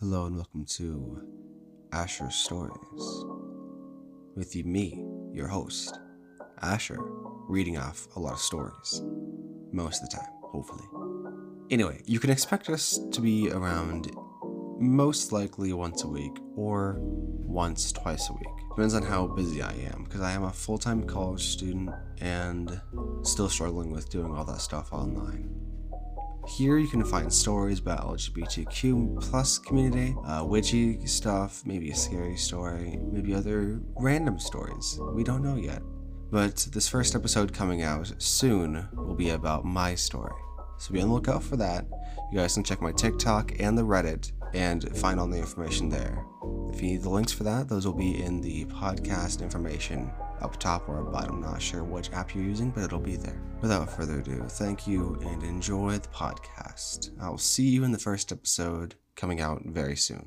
Hello and welcome to Asher Stories. With you, me, your host, Asher, reading off a lot of stories. Most of the time, hopefully. Anyway, you can expect us to be around most likely once a week or once, twice a week. Depends on how busy I am, because I am a full time college student and still struggling with doing all that stuff online. Here you can find stories about LGBTQ plus community, uh, witchy stuff, maybe a scary story, maybe other random stories. We don't know yet. But this first episode coming out soon will be about my story. So be on the lookout for that. You guys can check my TikTok and the Reddit and find all the information there. If you need the links for that, those will be in the podcast information up top or bottom. Not sure which app you're using, but it'll be there. Without further ado, thank you and enjoy the podcast. I'll see you in the first episode coming out very soon.